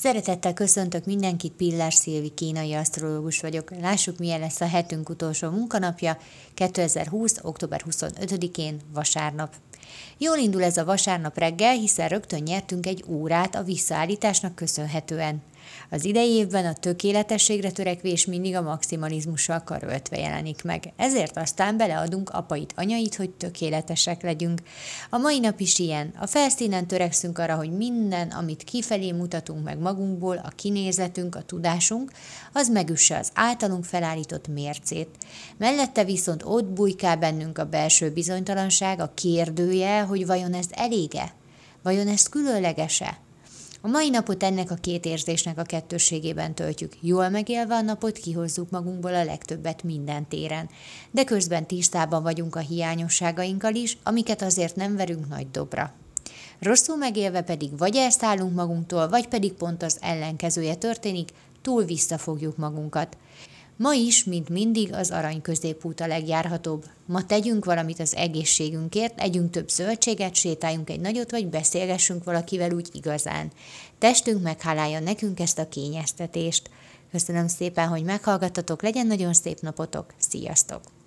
Szeretettel köszöntök mindenkit, Pillár Szilvi kínai asztrológus vagyok. Lássuk, milyen lesz a hetünk utolsó munkanapja, 2020. október 25-én, vasárnap. Jól indul ez a vasárnap reggel, hiszen rögtön nyertünk egy órát a visszaállításnak köszönhetően. Az idei évben a tökéletességre törekvés mindig a maximalizmussal karöltve jelenik meg. Ezért aztán beleadunk apait, anyait, hogy tökéletesek legyünk. A mai nap is ilyen. A felszínen törekszünk arra, hogy minden, amit kifelé mutatunk meg magunkból, a kinézetünk, a tudásunk, az megüsse az általunk felállított mércét. Mellette viszont ott bujkál bennünk a belső bizonytalanság, a kérdője, hogy vajon ez elége? Vajon ez különlegese? A mai napot ennek a két érzésnek a kettőségében töltjük. Jól megélve a napot kihozzuk magunkból a legtöbbet minden téren. De közben tisztában vagyunk a hiányosságainkkal is, amiket azért nem verünk nagy dobra. Rosszul megélve pedig vagy elszállunk magunktól, vagy pedig pont az ellenkezője történik, túl visszafogjuk magunkat. Ma is, mint mindig, az arany középút a legjárhatóbb. Ma tegyünk valamit az egészségünkért, együnk több zöldséget, sétáljunk egy nagyot, vagy beszélgessünk valakivel úgy igazán. Testünk meghálálja nekünk ezt a kényeztetést. Köszönöm szépen, hogy meghallgattatok, legyen nagyon szép napotok, sziasztok!